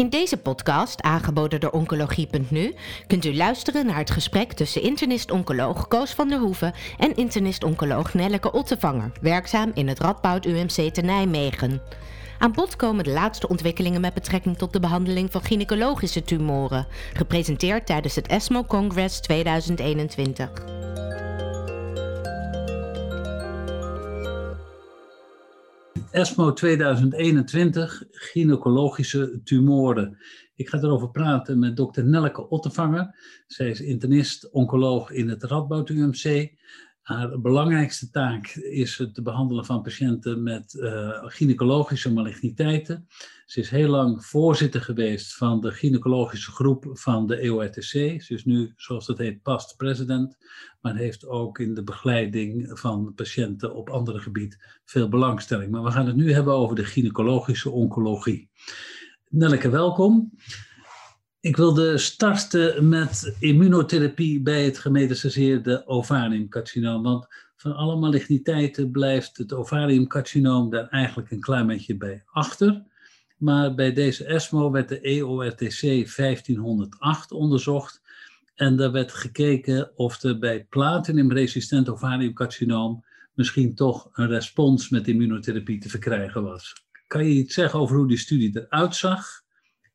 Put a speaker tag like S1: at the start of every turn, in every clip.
S1: In deze podcast, aangeboden door Oncologie.nu, kunt u luisteren naar het gesprek tussen internist-oncoloog Koos van der Hoeven en internist-oncoloog Nelleke Ottevanger, werkzaam in het Radboud UMC te Nijmegen. Aan bod komen de laatste ontwikkelingen met betrekking tot de behandeling van gynaecologische tumoren, gepresenteerd tijdens het ESMO Congress 2021.
S2: ESMO 2021, gynaecologische tumoren. Ik ga erover praten met dokter Nelke Ottevanger. Zij is internist, oncoloog in het Radboud UMC. Haar belangrijkste taak is het behandelen van patiënten met uh, gynaecologische maligniteiten. Ze is heel lang voorzitter geweest van de gynaecologische groep van de EORTC. Ze is nu, zoals het heet, past president, maar heeft ook in de begeleiding van patiënten op andere gebieden veel belangstelling. Maar we gaan het nu hebben over de gynaecologische oncologie. Nelleke, welkom. Ik wilde starten met immunotherapie bij het gemetastaseerde ovariumcarcinoom. Want van alle maligniteiten blijft het ovariumcarcinoom daar eigenlijk een klein beetje bij achter. Maar bij deze ESMO werd de EORTC 1508 onderzocht. En daar werd gekeken of er bij platinumresistent ovariumcarcinoom misschien toch een respons met immunotherapie te verkrijgen was. Kan je iets zeggen over hoe die studie eruit zag?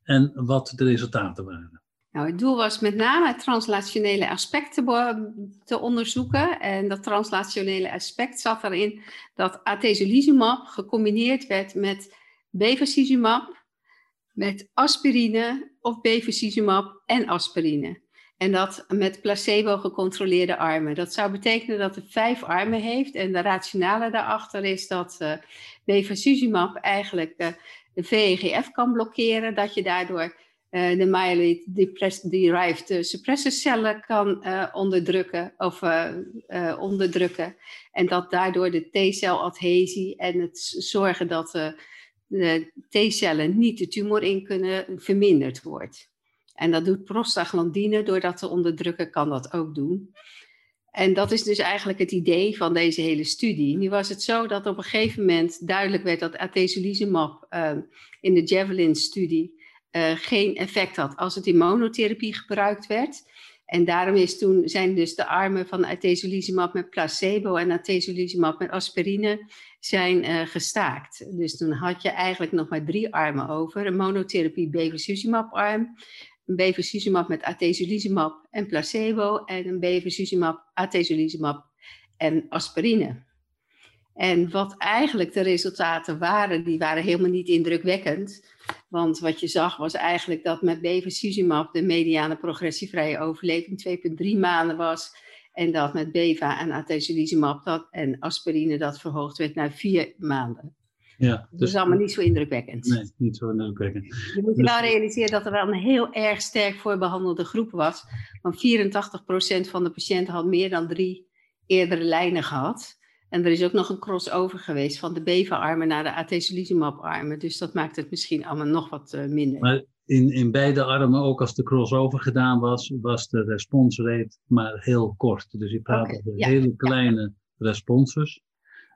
S2: En wat de resultaten waren.
S3: Nou, het doel was met name het translationele aspect te, onderzoeken. En dat translationele aspect zat erin dat atezolizumab gecombineerd werd met bevacizumab, met aspirine of bevacizumab en aspirine. En dat met placebo gecontroleerde armen. Dat zou betekenen dat het vijf armen heeft. En de rationale daarachter is dat uh, bevacizumab eigenlijk uh, de VEGF kan blokkeren, dat je daardoor uh, de myeloid-derived uh, suppressorcellen kan uh, onderdrukken, of, onderdrukken. En dat daardoor de T-celadhesie en het zorgen dat de T-cellen niet de tumor in kunnen verminderd wordt. En dat doet prostaglandine, doordat te onderdrukken kan dat ook doen. En dat is dus eigenlijk het idee van deze hele studie. Nu was het zo dat op een gegeven moment duidelijk werd dat atezolizumab uh, in de Javelin-studie uh, geen effect had als het in monotherapie gebruikt werd. En daarom is toen, zijn dus de armen van atezolizumab met placebo en atezolizumab met aspirine zijn uh, gestaakt. Dus toen had je eigenlijk nog maar drie armen over. Een monotherapie bevacizumab arm, een bevacizumab met atezolizumab en placebo en een bevacizumab, atezolizumab en aspirine. En wat eigenlijk de resultaten waren, die waren helemaal niet indrukwekkend. Want wat je zag was eigenlijk dat met bevacizumab de mediane progressievrije overleving 2,3 maanden was. En dat met beva en atezolizumab dat, en aspirine dat verhoogd werd naar 4 maanden. Ja, dus, dat is allemaal niet zo indrukwekkend.
S2: Nee, niet zo indrukwekkend.
S3: Je moet je dus, wel realiseren dat er wel een heel erg sterk voorbehandelde groep was. Want 84% van de patiënten had meer dan drie eerdere lijnen gehad. En er is ook nog een crossover geweest van de BEVA-armen naar de atezolizumab-armen. Dus dat maakt het misschien allemaal nog wat uh, minder.
S2: Maar in, in beide armen, ook als de crossover gedaan was, was de responsrate maar heel kort. Dus je praat over hele kleine ja. responses.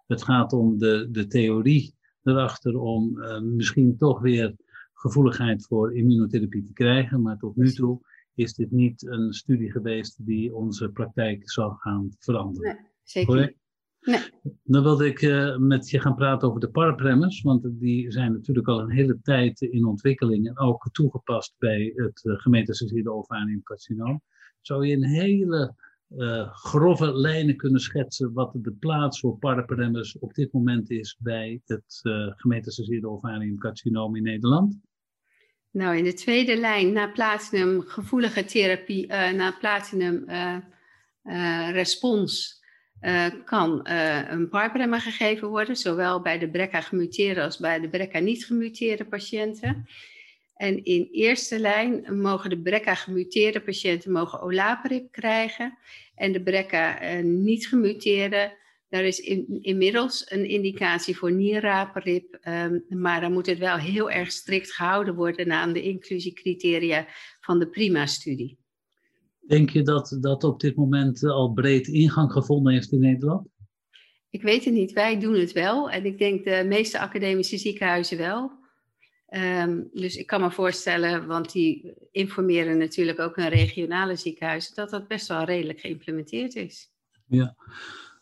S2: Het gaat om de, de theorie erachter om uh, misschien toch weer gevoeligheid voor immunotherapie te krijgen. Maar tot nu toe is dit niet een studie geweest die onze praktijk zal gaan veranderen.
S3: Nee, zeker Correct? Nee.
S2: Dan wilde ik uh, met je gaan praten over de parapremmers, want die zijn natuurlijk al een hele tijd in ontwikkeling en ook toegepast bij het uh, gemetastaseerde ovariumcarcinoom. Zou je een hele uh, grove lijnen kunnen schetsen wat de plaats voor paraparemmers op dit moment is bij het uh, gemetastaseerde ovariumcarcinoom in Nederland?
S3: Nou, in de tweede lijn, na platinum gevoelige therapie, uh, na platinum respons, kan een paraparemmer gegeven worden, zowel bij de BRCA gemuteerde als bij de BRCA niet gemuteerde patiënten. En in eerste lijn mogen de BRCA gemuteerde patiënten mogen olaparib krijgen. En de BRCA uh, niet gemuteerde, daar is in, inmiddels een indicatie voor niraparib. Um, maar dan moet het wel heel erg strikt gehouden worden aan de inclusiecriteria van de PRIMA-studie.
S2: Denk je dat dat op dit moment al breed ingang gevonden heeft in Nederland?
S3: Ik weet het niet. Wij doen het wel. En ik denk de meeste academische ziekenhuizen wel. Ehm, dus ik kan me voorstellen, want die informeren natuurlijk ook hun regionale ziekenhuizen, dat dat best wel redelijk geïmplementeerd is.
S2: Ja,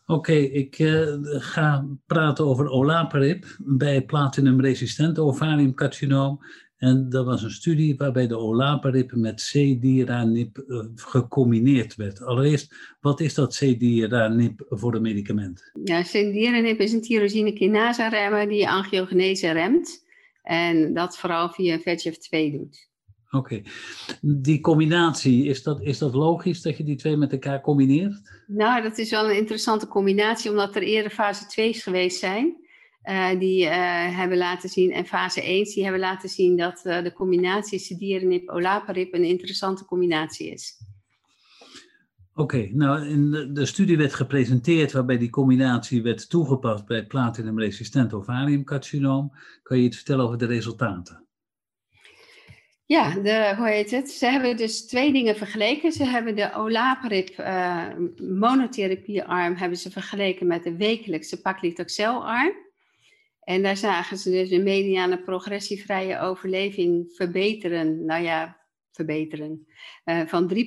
S2: oké. ik uh, ga praten over olaparib bij platinum-resistent ovariumcarcinoom. En dat was een studie waarbij de olaparib met C-diranib uh, gecombineerd werd. Allereerst, wat is dat C-diranib voor een medicament?
S3: Ja, C-diranib is een tyrosine kinase remmer die angiogenese remt. En dat vooral via VEGF2 doet.
S2: Oké. Die combinatie, is dat, is dat logisch dat je die twee met elkaar combineert?
S3: Nou, dat is wel een interessante combinatie, omdat er eerder fase 2's geweest zijn. Uh, die uh, hebben laten zien, en fase 1, die hebben laten zien dat uh, de combinatie cediranib olaparib een interessante combinatie is.
S2: Oké, nou in de, studie werd gepresenteerd waarbij die combinatie werd toegepast bij platinum-resistent ovariumcarcinoom. Kan je iets vertellen over de resultaten?
S3: Ja, de, hoe heet het? Ze hebben dus twee dingen vergeleken. Ze hebben de olaparib uh, monotherapie-arm hebben ze vergeleken met de wekelijkse paclitaxel-arm. En daar zagen ze dus een mediane progressievrije overleving verbeteren. Nou ja, verbeteren. Uh, van 3,7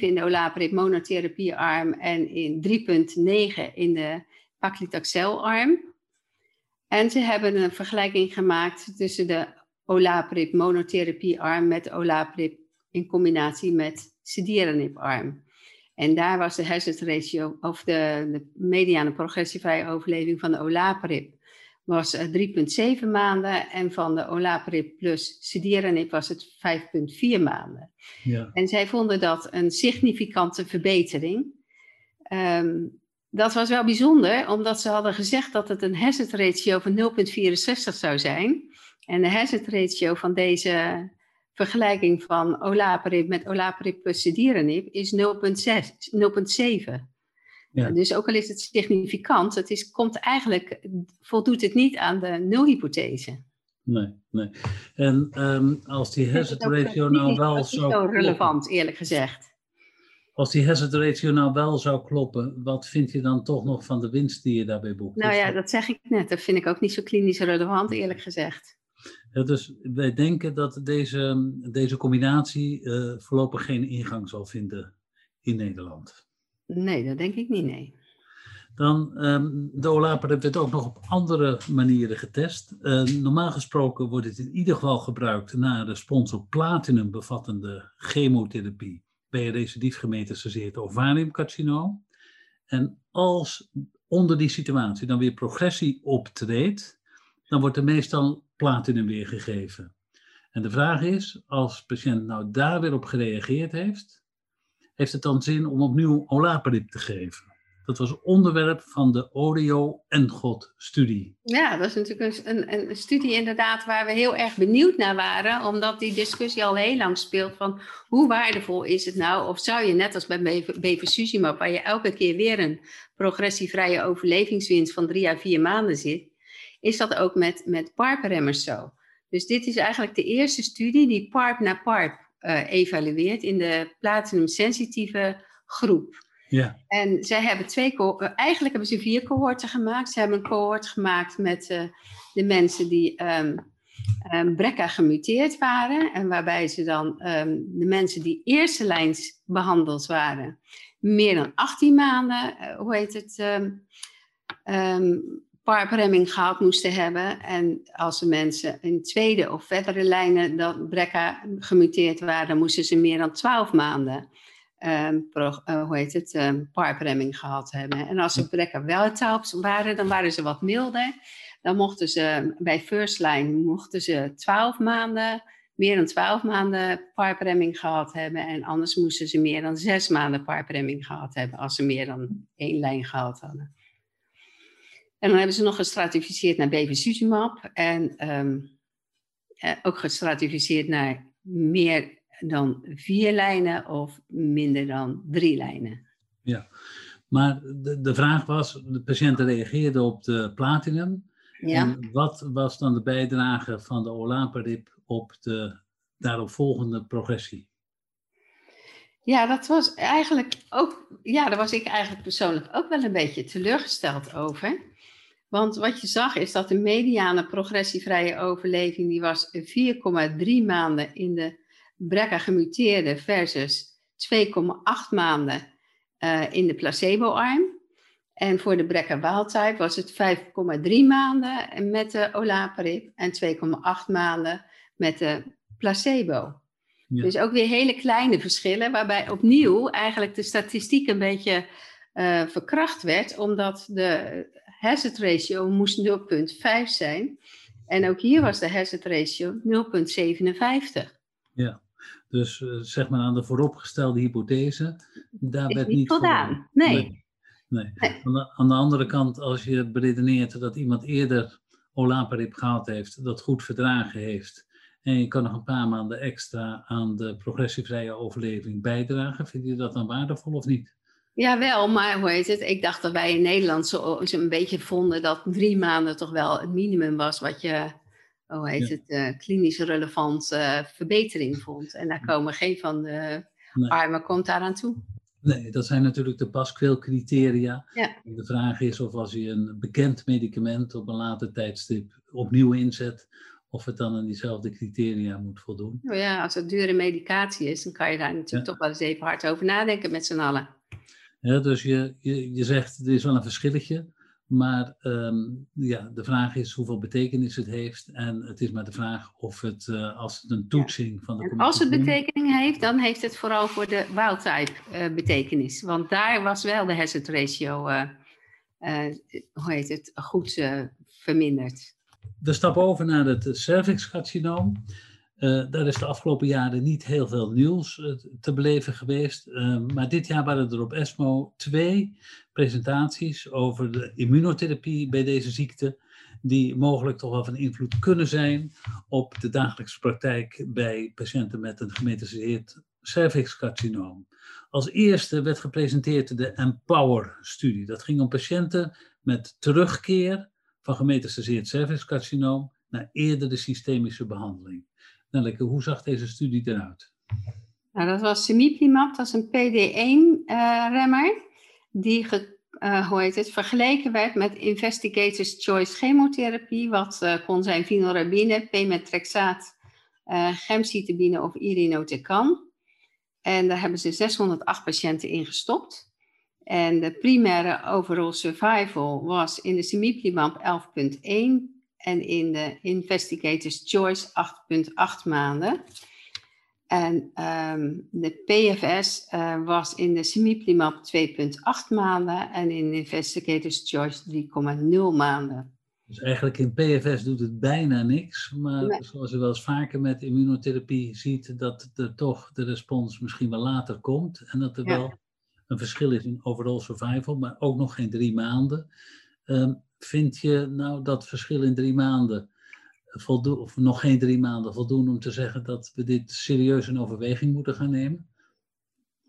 S3: in de olaparib monotherapie-arm en in 3,9 in de paclitaxel-arm. En ze hebben een vergelijking gemaakt tussen de olaparib monotherapie-arm met olaparib in combinatie met cediranib-arm. En daar was de hazard ratio, of de, de mediane progressievrije overleving van de olaparib was 3,7 eh, maanden en van de olaparib plus cediranib was het 5,4 maanden. Ja. En zij vonden dat een significante verbetering. Um, dat was wel bijzonder, omdat ze hadden gezegd dat het een hazard ratio van 0,64 zou zijn. En de hazard ratio van deze vergelijking van olaparib met olaparib plus cediranib is 0,7. Ja. Dus ook al is het significant, het is, komt eigenlijk, voldoet het niet aan de nulhypothese.
S2: Nee, nee. En um, als die hazard ratio nou wel
S3: zo. zo relevant, eerlijk gezegd.
S2: Als die hazard ratio nou wel zou kloppen, wat vind je dan toch nog van de winst die je daarbij boekt?
S3: Nou ja, dat zeg ik net. Dat vind ik ook niet zo klinisch relevant, eerlijk gezegd.
S2: Ja, dus wij denken dat deze, deze combinatie uh, voorlopig geen ingang zal vinden in Nederland.
S3: Nee, dat denk ik niet, nee.
S2: Dan, um, de olaparib werd ook nog op andere manieren getest. Uh, normaal gesproken wordt het in ieder geval gebruikt na respons op platinum bevattende chemotherapie bij recidief gemetastaseerd ovariumcarcinoom. En als onder die situatie dan weer progressie optreedt, dan wordt er meestal platinum weer gegeven. En de vraag is, als de patiënt nou daar weer op gereageerd heeft, heeft het dan zin om opnieuw olaparib te geven? Dat was onderwerp van de Oreo en God studie.
S3: Ja, dat is natuurlijk een, een, een, studie inderdaad waar we heel erg benieuwd naar waren, omdat die discussie al heel lang speelt van hoe waardevol is het nou, of zou je net als bij bevacizumab, waar je elke keer weer een progressievrije overlevingswinst van drie à vier maanden zit, is dat ook met, met PARP-remmers zo. Dus dit is eigenlijk de eerste studie die PARP na PARP uh, evalueert in de platinum-sensitieve groep. Ja. En zij hebben twee, uh, eigenlijk hebben ze vier cohorten gemaakt. Ze hebben een cohort gemaakt met uh, de mensen die um, ehm, um, ehm, BRCA gemuteerd waren. En waarbij ze dan um, de mensen die eerste lijns behandeld waren, meer dan 18 maanden, hoe heet het, PARP-remming gehad moesten hebben. En als de mensen in tweede of verdere lijnen dat BRCA gemuteerd waren, moesten ze meer dan 12 maanden pro, uh, hoe heet het, PARP-remming gehad hebben. En als ze BRCA wel het waren, dan waren ze wat milder. Dan mochten ze bij first line mochten ze 12 maanden, meer dan 12 maanden PARP-remming gehad hebben. En anders moesten ze meer dan 6 maanden PARP-remming gehad hebben als ze meer dan één lijn gehad hadden. En dan hebben ze nog gestratificeerd naar bevacizumab en um, eh, ook gestratificeerd naar meer dan vier lijnen of minder dan drie lijnen.
S2: Ja, maar de, de vraag was, de patiënten reageerden op de platinum. Ja. En wat was dan de bijdrage van de olaparib op de daaropvolgende progressie?
S3: Ja, dat was eigenlijk ook, ja, daar was ik eigenlijk persoonlijk ook wel een beetje teleurgesteld over. Want wat je zag is dat de mediane progressievrije overleving die was 4,3 maanden in de BRCA gemuteerde versus 2,8 maanden uh, in de placebo-arm. En voor de BRCA wild-type was het 5,3 maanden met de olaparib en 2,8 maanden met de placebo. Dus ook weer hele kleine verschillen, waarbij opnieuw eigenlijk de statistiek een beetje uh, verkracht werd, omdat de hazard ratio moest 0,5 zijn. En ook hier was de hazard ratio 0,57.
S2: Ja, dus uh, zeg maar aan de vooropgestelde hypothese, daar werd niet,
S3: voldaan. Nee. nee.
S2: nee. Aan, de, aan, de, andere kant, als je beredeneert dat iemand eerder olaparib gehad heeft, dat goed verdragen heeft, en je kan nog een paar maanden extra aan de progressievrije overleving bijdragen, vind je dat dan waardevol of niet?
S3: Jawel, maar hoe heet het? Ik dacht dat wij in Nederland zo, zo een beetje vonden dat drie maanden toch wel het minimum was wat je, hoe heet het, uh, klinisch relevant uh, verbetering vond. En daar komen geen van de nee. armen komt daaraan toe.
S2: Nee, dat zijn natuurlijk de paskwil-criteria. Ja. De vraag is of als je een bekend medicament op een later tijdstip opnieuw inzet, of het dan aan diezelfde criteria moet voldoen.
S3: Nou ja, als het dure medicatie is, dan kan je daar natuurlijk toch wel eens even hard over nadenken met z'n allen.
S2: Dus je, je, je zegt, er is wel een verschilletje, maar um, ja, de vraag is hoeveel betekenis het heeft. En het is maar de vraag of het, uh, als het een toetsing van de
S3: en Als het betekenis heeft, dan heeft het vooral voor de wild-type uh, betekenis. Want daar was wel de hazard ratio, uh, hoe heet het, goed verminderd.
S2: We stappen over naar het cervixcarcinoom. Uh, daar is de afgelopen jaren niet heel veel nieuws uh, te beleven geweest. Uh, maar dit jaar waren er op ESMO twee presentaties over de immunotherapie bij deze ziekte, die mogelijk toch wel van invloed kunnen zijn op de dagelijkse praktijk bij patiënten met een gemetastaseerd cervixcarcinoom. Als eerste werd gepresenteerd de Empower-studie. Dat ging om patiënten met terugkeer van gemetastaseerd cervixcarcinoom naar eerdere systemische behandeling. Nelleke, hoe zag deze studie eruit?
S3: Nou, dat was semiplimab, dat is een PD1-remmer, uh, die uh, hoe heet het, vergeleken werd met investigators choice chemotherapie, wat uh, kon zijn vinorabine, pemetrexaat, gemcitabine of irinotecan. En daar hebben ze 608 patiënten in gestopt. En de primaire overall survival was in de semiplimab 11,1 en in de Investigators Choice 8,8 maanden. En um, de PFS uh, eh, was in de semiplimab 2,8 maanden en in Investigators Choice 3,0 maanden.
S2: Dus eigenlijk in PFS doet het bijna niks, maar nee. zoals je wel eens vaker met immunotherapie ziet, dat er toch de respons misschien wel later komt en dat er ja. wel een verschil is in overall survival, maar ook nog geen drie maanden. Um, vind je nou dat verschil in drie maanden voldoen, of nog geen drie maanden voldoen om te zeggen dat we dit serieus in overweging moeten gaan nemen?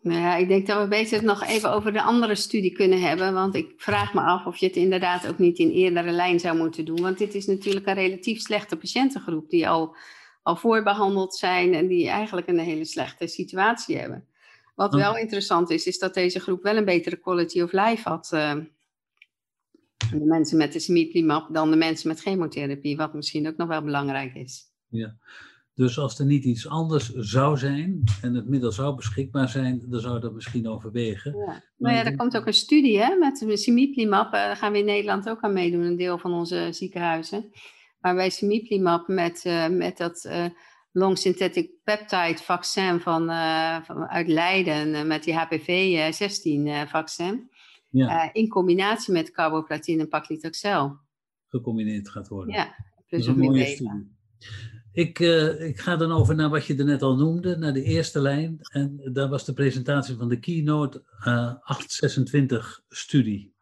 S3: Nou ja, ik denk dat we beter het nog even over de andere studie kunnen hebben. Want ik vraag me af of je het inderdaad ook niet in eerdere lijn zou moeten doen. Want dit is natuurlijk een relatief slechte patiëntengroep die al, al voorbehandeld zijn en die eigenlijk een hele slechte situatie hebben. Wat wel interessant is, is dat deze groep wel een betere quality of life had. Uh, de mensen met de semiplimab dan de mensen met chemotherapie, wat misschien ook nog wel belangrijk is.
S2: Ja, dus als er niet iets anders zou zijn en het middel zou beschikbaar zijn, dan zou dat misschien overwegen.
S3: Ja. Nou ja, er komt ook een studie hè, met semiplimab, daar uh, gaan we in Nederland ook aan meedoen, een deel van onze ziekenhuizen. Waarbij semiplimab met, uh, met dat uh, long synthetic peptide vaccin van, uh, van uit Leiden, met die HPV-16 vaccin, ja. Uh, in combinatie met carboplatine en paclitaxel.
S2: Gecombineerd gaat worden.
S3: Ja, plus een mooie studie.
S2: Ik, uh, ik ga dan over naar wat je er net al noemde, naar de eerste lijn. En daar was de presentatie van de Keynote uh, eh, 826-studie.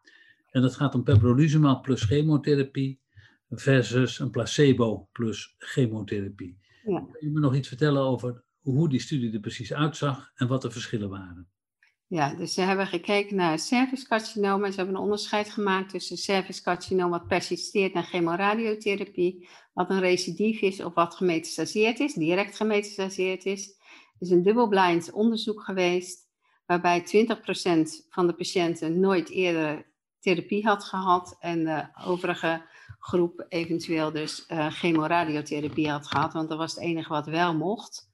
S2: En dat gaat om pembrolizumab plus chemotherapie versus een placebo plus chemotherapie. Ja. Kun je me nog iets vertellen over hoe die studie er precies uitzag en wat de verschillen waren?
S3: Ja, dus ze hebben gekeken naar cervixcarcinoom en ze hebben een onderscheid gemaakt tussen cervixcarcinoom wat persisteert naar chemoradiotherapie, wat een recidief is of wat gemetastaseerd is, direct gemetastaseerd is. Er is een dubbelblind onderzoek geweest waarbij 20% van de patiënten nooit eerder therapie had gehad en de overige groep eventueel dus uh, chemoradiotherapie had gehad, want dat was het enige wat wel mocht.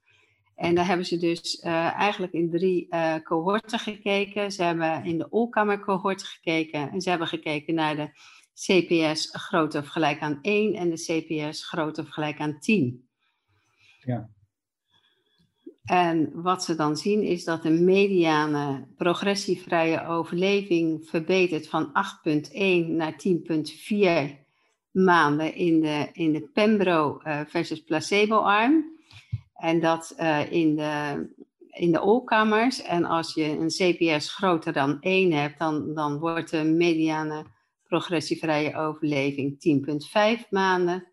S3: En daar hebben ze dus uh, eigenlijk in drie uh, cohorten gekeken. Ze hebben in de Olkamer cohort gekeken en ze hebben gekeken naar de CPS groot of gelijk aan 1 en de CPS groot of gelijk aan 10.
S2: Ja.
S3: En wat ze dan zien is dat de mediane progressievrije overleving verbetert van 8,1 naar 10,4 maanden in de, in de Pembro uh, versus placebo-arm. En dat uh, in de, in de olkamers. En als je een CPS groter dan 1 hebt, dan, dan wordt de mediane progressievrije overleving 10,5 maanden.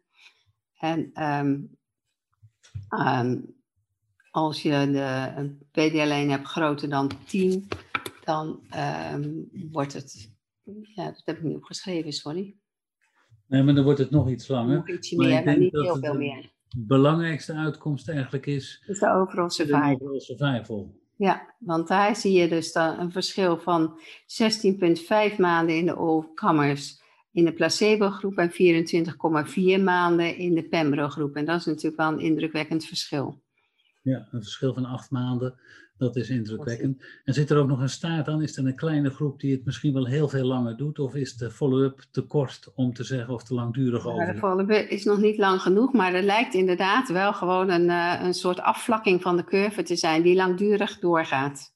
S3: En um, um, als je de, een PDL1 hebt groter dan 10, dan um, wordt het. Ja, dat heb ik niet opgeschreven, sorry.
S2: Nee, maar dan wordt het nog iets langer.
S3: Nog ietsje meer, maar niet heel veel meer.
S2: Belangrijkste uitkomst eigenlijk is.
S3: is de overall survival.
S2: De overall survival.
S3: Ja, want daar zie je dus dan een verschil van 16,5 maanden in de all-comers in de placebo-groep en 24,4 maanden in de Pembro-groep. En dat is natuurlijk wel een indrukwekkend verschil.
S2: Ja, een verschil van acht maanden. Dat is indrukwekkend. En zit er ook nog een staart aan? Is er een kleine groep die het misschien wel heel veel langer doet? Of is de follow-up te kort om te zeggen of te langdurig over?
S3: Ja, de follow-up is nog niet lang genoeg, maar er lijkt inderdaad wel gewoon een, uh, een soort afvlakking van de curve te zijn die langdurig doorgaat.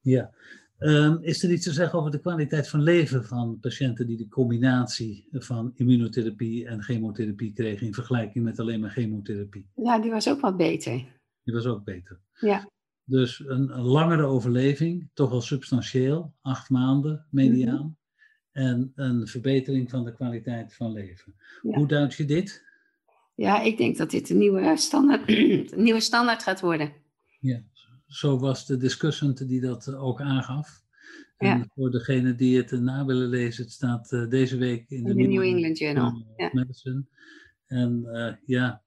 S2: Ja. Um, is er iets te zeggen over de kwaliteit van leven van patiënten die de combinatie van immunotherapie en chemotherapie kregen in vergelijking met alleen maar chemotherapie?
S3: Ja, die was ook wat beter.
S2: Die was ook beter.
S3: Ja.
S2: Dus een, een langere overleving, toch wel substantieel, acht maanden mediaan. Mm -hmm. En een verbetering van de kwaliteit van leven. Ja. Hoe duid je dit?
S3: Ja, ik denk dat dit een nieuwe standaard, een nieuwe standaard gaat worden.
S2: Ja, zo was de discussant die dat ook aangaf. En
S3: Ja.
S2: voor degene die het na willen lezen, het staat uh, deze week in de,
S3: In de New England Journal. Ja.
S2: Medicine. En uh, ja,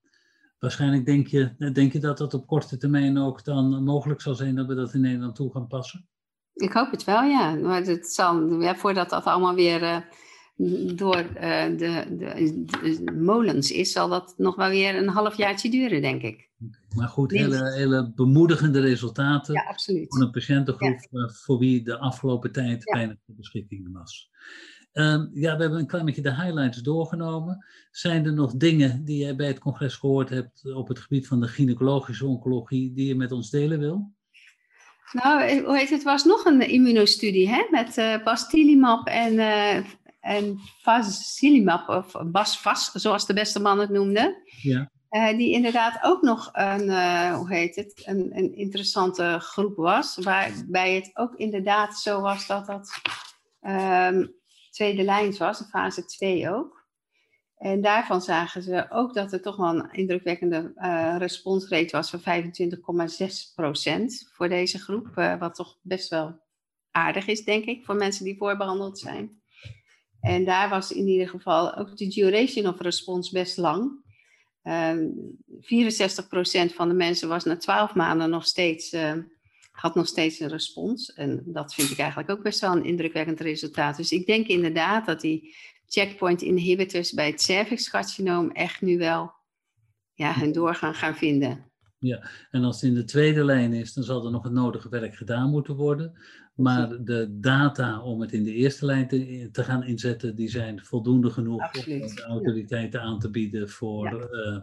S2: waarschijnlijk denk je, denk je dat dat op korte termijn ook dan mogelijk zal zijn dat we dat in Nederland toe gaan passen?
S3: Ik hoop het wel, ja. Maar het zal, ja, voordat dat allemaal weer uh, door uh, de, de, de, molens is, zal dat nog wel weer een halfjaartje duren, denk ik.
S2: Maar goed, hele, hele bemoedigende resultaten
S3: ja, absoluut.
S2: voor een patiëntengroep ja. voor wie de afgelopen tijd weinig ter beschikking was. Um, ja, we hebben een klein beetje de highlights doorgenomen. Zijn er nog dingen die jij bij het congres gehoord hebt op het gebied van de gynaecologische oncologie die je met ons delen wil?
S3: Nou, hoe heet het? was nog een immunostudie hè? met uh, bastilimab en, uh, en fazilimab, of basfas, zoals de beste man het noemde.
S2: Ja.
S3: Uh, die inderdaad ook nog een, hoe heet het, een, een interessante groep was. Waarbij het ook inderdaad zo was dat dat um, tweede lijn was, fase 2 ook. En daarvan zagen ze ook dat er toch wel een indrukwekkende uh, responsrate was van 25,6% voor deze groep. Uh, wat toch best wel aardig is, denk ik, voor mensen die voorbehandeld zijn. En daar was in ieder geval ook de duration of response best lang. Um, 64% van de mensen was na 12 maanden nog steeds, uh, had nog steeds een respons. En dat vind ik eigenlijk ook best wel een indrukwekkend resultaat. Dus ik denk inderdaad dat die checkpoint inhibitors bij het cervixcarcinoom echt nu wel ja, hun doorgang gaan vinden.
S2: Ja, en als het in de tweede lijn is, dan zal er nog het nodige werk gedaan moeten worden. Maar de data om het in de eerste lijn te, te gaan inzetten, die zijn voldoende genoeg
S3: Absoluut.
S2: om de autoriteiten ja. aan te bieden voor ja. uh,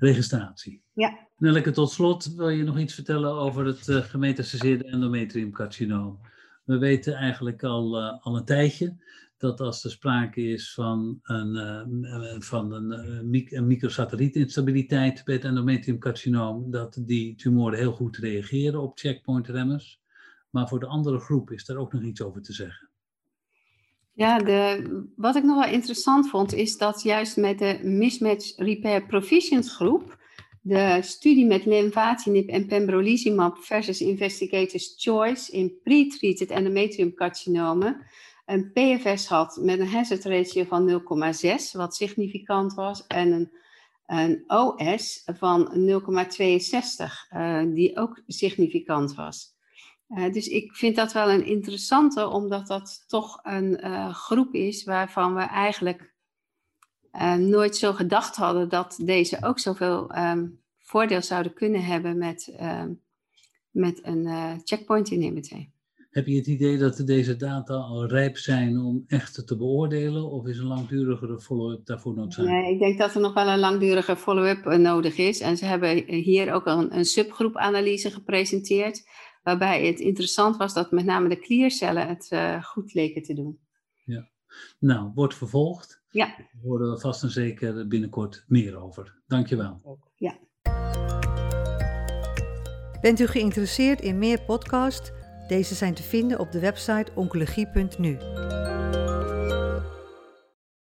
S2: registratie.
S3: Ja.
S2: Nelleke, tot slot wil je nog iets vertellen over het uh, gemetastaseerde endometriumcarcinoom. We weten eigenlijk al, uh, al een tijdje dat als er sprake is van een, uh, van een, een microsatellietinstabiliteit bij het endometriumcarcinoom, dat die tumoren heel goed reageren op checkpoint-remmers. Maar voor de andere groep is daar ook nog iets over te zeggen.
S3: Ja, de, wat ik nog wel interessant vond, is dat juist met de Mismatch Repair Proficient groep, de studie met lenvatinib en pembrolizumab versus investigators choice in pre-treated endometriumcarcinomen, een PFS had met een hazard ratio van 0,6, wat significant was, en een, een OS van 0,62, uh, die ook significant was. Uh, dus ik vind dat wel een interessante, omdat dat toch een uh, groep is waarvan we eigenlijk uh, nooit zo gedacht hadden dat deze ook zoveel um, voordeel zouden kunnen hebben met, ehm, met een checkpoint inhibitor.
S2: Heb je het idee dat deze data al rijp zijn om echt te beoordelen? Of is een langdurigere follow-up daarvoor noodzakelijk?
S3: Nee, ik denk dat er nog wel een langdurige follow-up nodig is. En ze hebben hier ook een, een subgroepanalyse gepresenteerd Waarbij het interessant was dat met name de kliercellen het uh, goed leken te doen.
S2: Ja, nou, wordt vervolgd.
S3: Ja.
S2: Daar horen we vast en zeker binnenkort meer over. Dankjewel.
S3: Ja.
S4: Bent u geïnteresseerd in meer podcasts? Deze zijn te vinden op de website oncologie.nu.